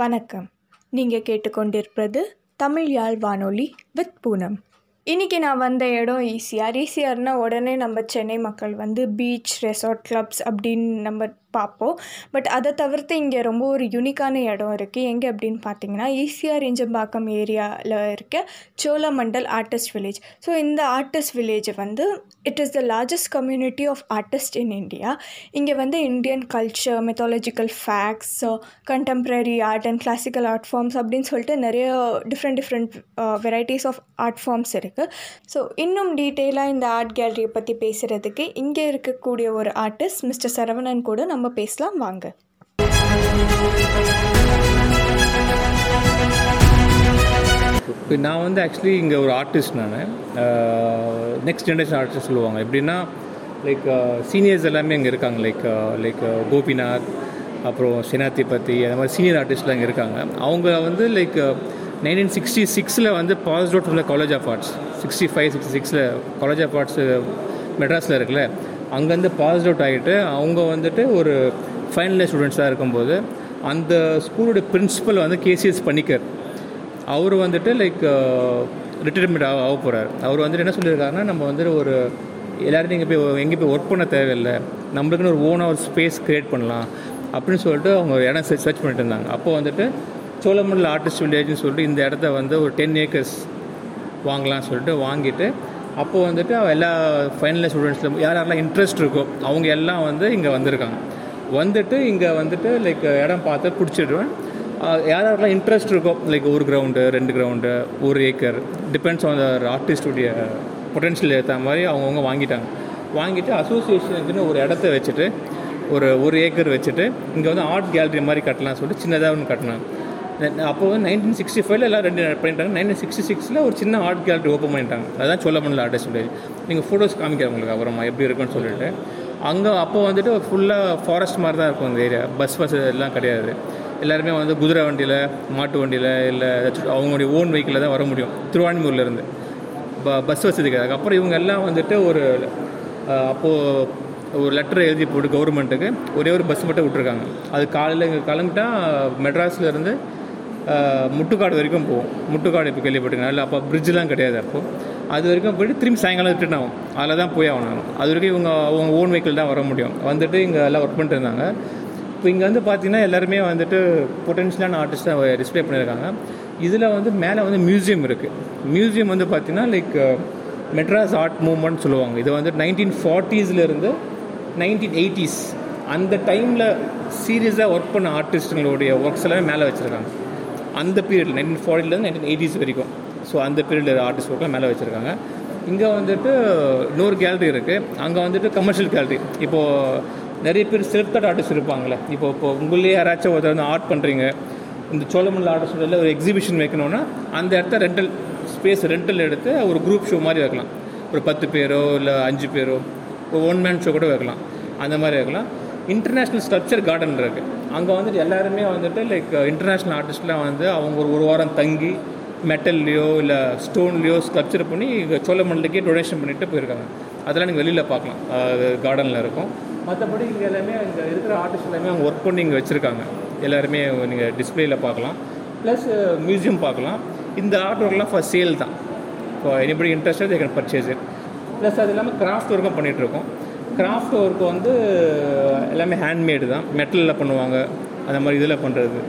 வணக்கம். நீங்கள் கேட்டுக்கொண்டிருப்பது தமிழ் யாழ் வானொலி வித் பூனம். இன்றைக்கி நான் வந்த இடம் ஈசிஆர் ஈசிஆர்னா உடனே நம்ம சென்னை மக்கள் வந்து பீச் ரெசார்ட் கிளப்ஸ் அப்படின்னு நம்ம பார்ப்போம். பட் அதை தவிர்த்து இங்கே ரொம்ப ஒரு யூனிக்கான இடம் இருக்குது எங்கே அப்படின்னு பார்த்தீங்கன்னா ஈசிஆர் இஞ்சம்பாக்கம் ஏரியாவில் இருக்க சோழமண்டல் ஆர்டிஸ்ட் வில்லேஜ் ஸோ இந்த ஆர்டிஸ்ட் வில்லேஜ் வந்து it is the largest community of artist in India இங்கே வந்து Indian culture methodological facts contemporary art and classical art forms அப்படின்னு சொல்லிட்டு நிறைய different different varieties of art forms இருக்குது ஸோ இன்னும் டீட்டெயிலாக இந்த ஆர்ட் கேலரியை பற்றி பேசுகிறதுக்கு இங்கே இருக்கக்கூடிய ஒரு ஆர்டிஸ்ட் மிஸ்டர் சரவணன் கூட நம்ம நம்ம பேசலாம் வாங்க. இப்போ நான் வந்து ஆக்சுவலி இங்கே ஒரு ஆர்டிஸ்ட் நான். நெக்ஸ்ட் ஜென்ரேஷன் ஆர்டிஸ்ட் சொல்லுவாங்க. எப்படின்னா லைக் சீனியர்ஸ் எல்லாமே இங்கே இருக்காங்க. லைக் லைக் கோபிநாத் அப்புறம் செனாதிபதி அந்த மாதிரி சீனியர் ஆர்டிஸ்ட்லாம் இங்கே இருக்காங்க. அவங்க வந்து லைக் நைன்டீன் சிக்ஸ்டி சிக்ஸில் வந்து passed out from college of arts sixty five sixty சிக்ஸில் காலேஜ் ஆஃப் ஆர்ட்ஸ் மெட்ராஸில் இருக்குல்ல அங்கேருந்து பாஸ் அவுட் ஆகிட்டு அவங்க வந்துட்டு ஒரு ஃபைனல் ஸ்டூடெண்ட்ஸாக இருக்கும்போது அந்த ஸ்கூலோட பிரின்ஸிபல் வந்து கேசிஎஸ் பண்ணிக்கர். அவர் வந்துட்டு லைக் ரிட்டைர்மெண்ட் uh, ஆக ஆக போகிறார் அவர் வந்துட்டு என்ன சொல்லியிருக்காருன்னா நம்ம வந்துட்டு ஒரு எல்லோரும் இங்கே போய் எங்கே போய் ஒர்க் பண்ண தேவையில்லை. நம்மளுக்குன்னு ஒரு ஓனாக ஒரு ஸ்பேஸ் க்ரியேட் பண்ணலாம். அப்படின்னு சொல்லிட்டு அவங்க இடம் சர்ச் பண்ணிட்டு இருந்தாங்க. அப்போ வந்துட்டு சோழமண்டல் ஆர்டிஸ்ட் வில்லேஜ்னு சொல்லிட்டு இந்த இடத்த வந்து ஒரு டென் ஏக்கர்ஸ் வாங்கலாம்னு சொல்லிட்டு வாங்கிட்டு அப்போது வந்துட்டு எல்லா ஃபைனல் ஸ்டூடெண்ட்ஸில் யார் யாரெல்லாம் இன்ட்ரெஸ்ட் இருக்கோ அவங்க எல்லாம் வந்து இங்கே வந்திருக்காங்க. வந்துட்டு இங்கே வந்துட்டு லைக் இடம் பார்த்து பிடிச்சிடுவேன். யார் யாரெல்லாம் இன்ட்ரெஸ்ட் இருக்கோ லைக் ஒரு கிரவுண்டு ரெண்டு கிரவுண்டு ஒரு ஏக்கர் டிபெண்ட்ஸ் ஆன் தர் ஆர்டிஸ்டுடைய பொட்டென்ஷியல் ஏற்ற மாதிரி அவங்கவுங்க வாங்கிட்டாங்க. வாங்கிட்டு அசோசியேஷனுக்குன்னு ஒரு இடத்த வச்சுட்டு ஒரு ஒரு ஏக்கர் வச்சுட்டு இங்கே வந்து ஆர்ட் கேலரி மாதிரி கட்டலாம் சொல்லிட்டு சின்னதாக ஒன்று கட்டினாங்க. அப்போ வந்து நைன்டீன் சிக்ஸ்டி ஃபைவ்ல எல்லாம் ரெண்டு பண்ணிட்டாங்க. நைன்டீன் சிக்ஸ்டி சிக்ஸில் ஒரு சின்ன ஆர்ட் கேலரி ஓப்பன் பண்ணிட்டாங்க. அதுதான் பண்ணல ஆர்டர் சொல்லி. நீங்கள் ஃபோட்டோஸ் காமிக்கிறேன் உங்களுக்கு அப்புறமா எப்படி இருக்குன்னு சொல்லிட்டு. அங்கே அப்போ வந்துட்டு ஃபுல்லாக ஃபாரஸ்ட் மாதிரி தான் இருக்கும் அந்த ஏரியா பஸ் வசதி எல்லாம் கிடையாது. எல்லாருமே வந்து குதிரை வண்டியில் மாட்டு வண்டியில் இல்லை ஏதாச்சும் அவங்களுடைய ஓன் வெஹிக்கிளில் தான் வர முடியும். திருவான்மூர்லேருந்து ப பஸ் வசதி கிடையாது அப்புறம் இவங்க எல்லாம் வந்துட்டு ஒரு அப்போது ஒரு லெட்டர் எழுதி போட்டு கவர்மெண்ட்டுக்கு ஒரே ஒரு பஸ் மட்டும் விட்ருக்காங்க அது காலையில் இங்கே கிளம்பிட்டா மெட்ராஸ்லேருந்து முட்டுக்காடு வரைக்கும் போவோம். முட்டுக்காடு இப்போ கேள்விப்பட்டிருக்கேன் இல்லை அப்போ பிரிட்ஜெலாம் கிடையாது அப்போது அது வரைக்கும் போயிட்டு திரும்பி சாயங்காலம் ரிட்டர்ன் ஆகும் அதில் தான் போய் ஆகணும் அது வரைக்கும் இவங்க அவங்க ஓன் வெஹிக்கிள் தான் வர முடியும். வந்துட்டு இங்கே எல்லாம் ஒர்க் பண்ணிட்டு இருந்தாங்க. இப்போ இங்கே வந்து பார்த்தீங்கன்னா எல்லாருமே வந்துட்டு பொட்டென்ஷியலான ஆர்டிஸ்ட்டாக டிஸ்பிளே பண்ணியிருக்காங்க இதில் வந்து மேலே வந்து மியூசியம் இருக்குது மியூசியம் வந்து பார்த்திங்கன்னா லைக் மெட்ராஸ் ஆர்ட் மூமெண்ட் சொல்லுவாங்க. இது வந்து நைன்டீன் ஃபார்ட்டிஸ்லேருந்து நைன்டீன் எயிட்டிஸ் அந்த டைமில் சீரியஸாக ஒர்க் பண்ண ஆர்டிஸ்ட்டுங்களுடைய ஒர்க்ஸ் எல்லாமே மேலே வச்சுருக்காங்க. அந்த பீரியட் நைன்டீன் ஃபார்ட்டிலேருந்து நைன்டீன் எயிட்டிஸ் வரைக்கும். ஸோ அந்த பீரியடில் ஆர்டிஸ்ட் ஒர்க்லாம் மேலே வச்சுருக்காங்க. இங்கே வந்துட்டு இன்னொரு கேலரி இருக்குது அங்கே வந்துட்டு கமர்ஷியல் கேலரி இப்போது நிறைய பேர் செல்ஃப் தாட் ஆர்டிஸ்ட் இருப்பாங்களே இப்போ இப்போ உங்களே யாராச்சும் ஒருத்தர் வந்து ஆர்ட் பண்ணுறீங்க இந்த சோழமல்ல ஆர்டிஸ்டில் ஒரு எக்ஸிபிஷன் வைக்கணும்னா அந்த இடத்த ரெண்டல் ஸ்பேஸ் ரெண்டல் எடுத்து ஒரு குரூப் ஷோ மாதிரி வைக்கலாம். ஒரு பத்து பேரோ இல்லை அஞ்சு பேரோ ஒரு ஒன் மேன் ஷோ கூட வைக்கலாம். அந்த மாதிரி வைக்கலாம். இன்டர்நேஷ்னல் ஸ்கல்ப்சர் கார்டன் இருக்குது அங்கே வந்துட்டு எல்லாருமே வந்துட்டு லைக் இன்டர்நேஷ்னல் ஆர்டிஸ்ட்லாம் வந்து அவங்க ஒரு ஒரு வாரம் தங்கி மெட்டல்லையோ இல்லை ஸ்டோன்லேயோ ஸ்கல்ப்சர் பண்ணி சோழமண்டலுக்கே டொனேஷன் பண்ணிட்டு போயிருக்காங்க. அதெல்லாம் நீங்கள் வெளியில் பார்க்கலாம். கார்டனில் இருக்கும். மற்றபடி இங்கே எல்லாமே இங்கே இருக்கிற ஆர்டிஸ்ட் எல்லாமே அவங்க ஒர்க் பண்ணி இங்கே வச்சுருக்காங்க. எல்லாருமே நீங்கள் டிஸ்பிளேயில் பார்க்கலாம். ப்ளஸ் மியூசியம் பார்க்கலாம். இந்த ஆர்ட் ஒர்க்லாம் ஃபார் சேல் தான். இப்போ anybody interested they can purchase it plus அது இல்லாமல் கிராஃப்ட் ஒர்க்கும் பண்ணிகிட்ருக்கோம் கிராஃப்ட் ஒர்க் வந்து எல்லாமே ஹேண்ட்மேடு தான். மெட்டலில் பண்ணுவாங்க. அந்த மாதிரி இதில் பண்ணுறது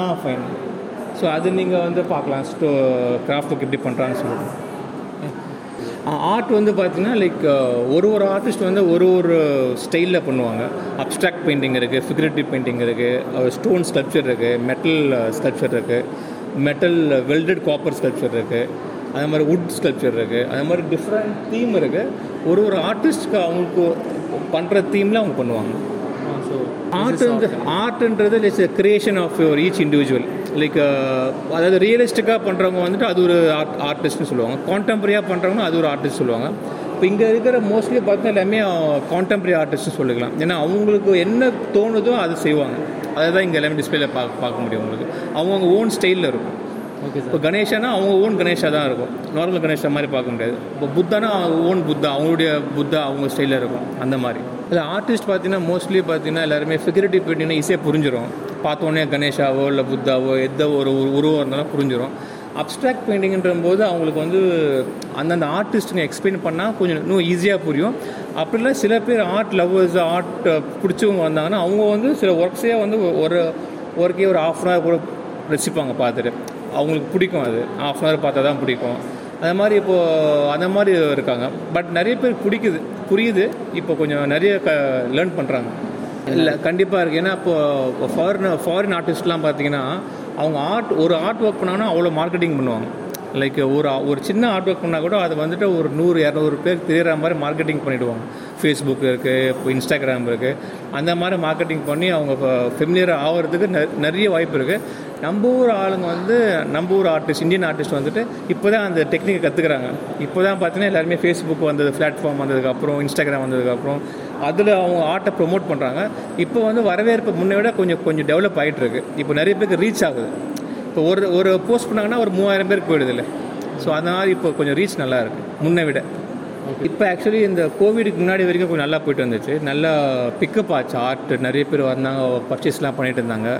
ஆ ஃபைன் ஸோ அது நீங்கள் வந்து பார்க்கலாம். ஸ்டோ கிராஃப்ட் ஒர்க் எப்படி பண்ணுறாங்கன்னு சொல்லிட்டு ஆர்ட் வந்து பார்த்திங்கன்னா லைக் ஒரு ஒரு ஆர்டிஸ்ட் வந்து ஒரு ஒரு ஸ்டைலில் பண்ணுவாங்க. அப்ட்ராக்ட் பெயிண்டிங் இருக்குது ஃபிகரேட்டிவ் பெயிண்டிங் இருக்குது ஸ்டோன் ஸ்கல்ப்சர் இருக்குது மெட்டல் ஸ்கல்ப்சர் இருக்குது மெட்டல் வெல்டட் காப்பர் ஸ்கல்ப்சர் இருக்குது அது மாதிரி வுட் ஸ்கல்ப்சர் இருக்குது அது மாதிரி டிஃப்ரெண்ட் தீம் இருக்குது ஒரு ஒரு ஆர்டிஸ்ட்க்கு அவங்களுக்கு பண்ணுற தீமில் அவங்க பண்ணுவாங்க. ஆர்ட் வந்து ஆர்ட்ன்றது it's creation of your each individual like அதாவது ரியலிஸ்டிக்காக பண்ணுறவங்க வந்துட்டு அது ஒரு ஆர்ட் ஆர்டிஸ்ட்னு சொல்லுவாங்க. கான்டெம்பரரியாக பண்ணுறவங்க அது ஒரு ஆர்டிஸ்ட் சொல்லுவாங்க. இப்போ இங்கே இருக்கிற மோஸ்ட்லி பார்த்தீங்கன்னா எல்லாமே கான்டெம்பரரி ஆர்டிஸ்ட்னு சொல்லிக்கலாம். ஏன்னா அவங்களுக்கு என்ன தோணுதோ அதை செய்வாங்க. அதை தான் இங்கே எல்லாமே டிஸ்பிளேல பார்க்க பார்க்க முடியும் உங்களுக்கு. அவங்கவுங்க ஓன் ஸ்டைலில் இருக்கும். ஓகே இப்போ கணேஷனா அவங்க ஓன் கணேஷா தான் இருக்கும். நார்மல் கணேஷா மாதிரி பார்க்க முடியாது. இப்போ புத்தானா ஓன் புத்தா அவங்களுடைய புத்தா அவங்க ஸ்டைலில் இருக்கும். அந்த மாதிரி. இல்லை ஆர்டிஸ்ட் பார்த்தீங்கன்னா மோஸ்ட்லி பார்த்தீங்கன்னா எல்லாருமே ஃபிகரேட்டிவ் பெயிண்டிங்னா ஈஸியாக புரிஞ்சிடும் பார்த்தோன்னே கணேஷாவோ இல்லை புத்தாவோ எந்த ஒரு உருவம் இருந்தாலும் புரிஞ்சிடும் அப்ட்ராக்ட் பெயிண்டிங்ன்ற போது அவங்களுக்கு வந்து அந்தந்த ஆர்டிஸ்ட்டுங்க எக்ஸ்பிளைன் பண்ணால் கொஞ்சம் இன்னும் ஈஸியாக புரியும். அப்படிலாம் சில பேர் ஆர்ட் லவ்வர்ஸ் ஆர்ட் பிடிச்சவங்க வந்தாங்கன்னா அவங்க வந்து சில ஒர்க்ஸே வந்து ஒரு ஒர்க்கே ஒரு ஆஃப் அன் ஹவர் கூட ரசிப்பாங்க பார்த்துட்டு. அவங்களுக்கு பிடிக்கும் அது. ஆஃப் அன் ஹவர் பார்த்தா தான் பிடிக்கும். அது மாதிரி இப்போது அந்த மாதிரி இருக்காங்க. பட் நிறைய பேர் பிடிக்குது. புரியுது. இப்போ கொஞ்சம் நிறைய க லேர்ன் பண்ணுறாங்க இல்லை கண்டிப்பாக இருக்குது ஏன்னா இப்போது ஃபாரின் ஃபாரின் ஆர்டிஸ்ட்லாம் பார்த்தீங்கன்னா அவங்க ஆர்ட் ஒரு ஆர்ட் ஒர்க் பண்ணாங்கன்னா அவ்வளோ மார்க்கெட்டிங் பண்ணுவாங்க. லைக் ஒரு ஒரு சின்ன ஆர்ட் ஒர்க் பண்ணால் கூட அது வந்துட்டு ஒரு நூறு இரநூறு பேர் தெரியற மாதிரி மார்க்கெட்டிங் பண்ணிவிடுவாங்க ஃபேஸ்புக் இருக்குது இப்போ இன்ஸ்டாகிராம் இருக்குது அந்த மாதிரி மார்க்கெட்டிங் பண்ணி அவங்க ஃபெமிலியர் ஆகிறதுக்கு நெ- நிறைய வாய்ப்பு இருக்குது நம்ம ஊர் ஆளுங்க வந்து நம்ம ஊர் ஆர்டிஸ்ட் இந்தியன் ஆர்டிஸ்ட் வந்துட்டு இப்போ தான் அந்த டெக்னிக்கை கற்றுக்குறாங்க இப்போ தான் பார்த்தீங்கன்னா எல்லாருமே ஃபேஸ்புக் வந்தது பிளாட்ஃபார்ம் வந்ததுக்கப்புறம் இன்ஸ்டாகிராம் வந்ததுக்கப்புறம் அதில் அவங்க ஆர்ட்டை ப்ரொமோட் பண்ணுறாங்க இப்போ வந்து வரவேற்பு முன்னே விட கொஞ்சம் கொஞ்சம் டெவலப் ஆகிட்டு இருக்கு. இப்போ நிறைய பேருக்கு ரீச் ஆகுது. இப்போ ஒரு ஒரு போஸ்ட் பண்ணாங்கன்னா ஒரு மூவாயிரம் பேருக்கு போயிடுது இல்லை. ஸோ அதனால் இப்போ கொஞ்சம் ரீச் நல்லா இருக்குது முன்னை விட. இப்போ ஆக்சுவலி இந்த கோவிடுக்கு முன்னாடி வரைக்கும் கொஞ்சம் நல்லா போயிட்டு வந்துச்சு. நல்லா பிக்கப் ஆச்சு. ஆர்ட் நிறைய பேர் வந்தாங்க பர்ச்சேஸ்லாம் பண்ணிட்டு இருந்தாங்க.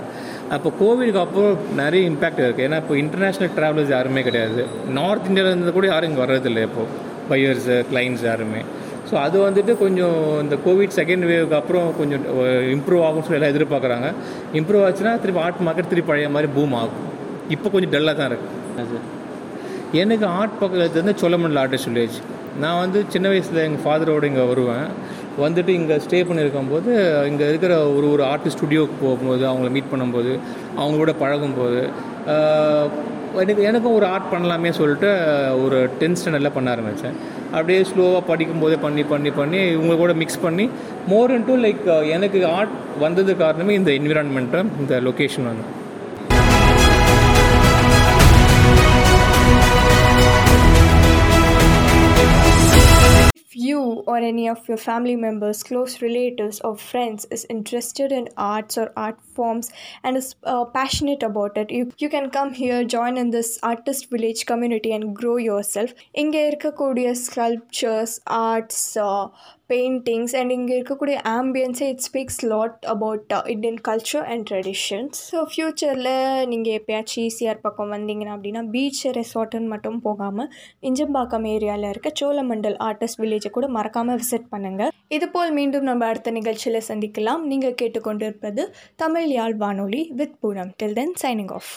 அப்போ கோவிடுக்கு அப்புறம் நிறைய இம்பேக்ட் இருக்குது ஏன்னா இப்போ இன்டர்நேஷ்னல் ட்ராவலர்ஸ் யாருமே கிடையாது. நார்த் இந்தியாவிலேருந்து கூட யாரும் இங்கே வர்றதில்லை இப்போது பையர்ஸு கிளைண்ட்ஸ் யாருமே. ஸோ அது வந்துட்டு கொஞ்சம் இந்த கோவிட் செகண்ட் வேவுக்கு அப்புறம் கொஞ்சம் இம்ப்ரூவ் ஆகும்னு சொல்லி எல்லாம் எதிர்பார்க்குறாங்க. இம்ப்ரூவ் ஆச்சுன்னா திருப்பி ஆர்ட் மார்க்கெட் திருப்பி பழைய மாதிரி பூம் ஆகும். இப்போ கொஞ்சம் டல்லாக தான் இருக்குது எனக்கு ஆர்ட் பக்கத்து வந்து சோழமண்டல ஆர்டிஸ்ட் வில்லேஜ் நான் வந்து சின்ன வயசில் எங்கள் ஃபாதரோடு இங்கே வருவேன். வந்துட்டு இங்கே ஸ்டே பண்ணியிருக்கும்போது இங்கே இருக்கிற ஒரு ஒரு ஆர்டிஸ்ட் ஸ்டுடியோக்கு போகும்போது அவங்கள மீட் பண்ணும்போது அவங்களோட பழகும்போது எனக்கு எனக்கும் ஒரு ஆர்ட் பண்ணலாமே சொல்லிட்டு ஒரு டென்த் ஸ்டாண்டர்டில் பண்ண ஆரம்பித்தேன் அப்படியே ஸ்லோவாக படிக்கும்போதே பண்ணி பண்ணி பண்ணி இவங்க கூட மிக்ஸ் பண்ணி மோர் இன்ட்டு லைக் எனக்கு ஆர்ட் வந்தது காரணமே இந்த என்விரான்மெண்ட்டை இந்த லொக்கேஷன் வந்து you or any of your family members, close relatives, or friends is interested in arts or art forms and is uh, passionate about it, you, you can come here, join in this artist village community and grow yourself. இங்கே இருக்கக்கூடிய sculptures arts paintings and இங்கே இருக்கக்கூடிய ஆம்பியன்ஸே it speaks lot about Indian culture and traditions so ஃப்யூச்சரில் நீங்கள் எப்பயாச்சும் ECR பக்கம் வந்தீங்கன்னா அப்படின்னா பீச் ரெசார்ட்டுன்னு மட்டும் போகாமல் இஞ்சம்பாக்கம் ஏரியாவில் இருக்க சோழமண்டல் ஆர்டிஸ்ட் வில்லேஜை கூட மறக்காமல் விசிட் பண்ணுங்கள் இதுபோல் மீண்டும் நம்ம அடுத்த நிகழ்ச்சியில் சந்திக்கலாம். நீங்கள் கேட்டுக்கொண்டிருப்பது Tamil Yaazh Vanoli with Poonam. Till then signing off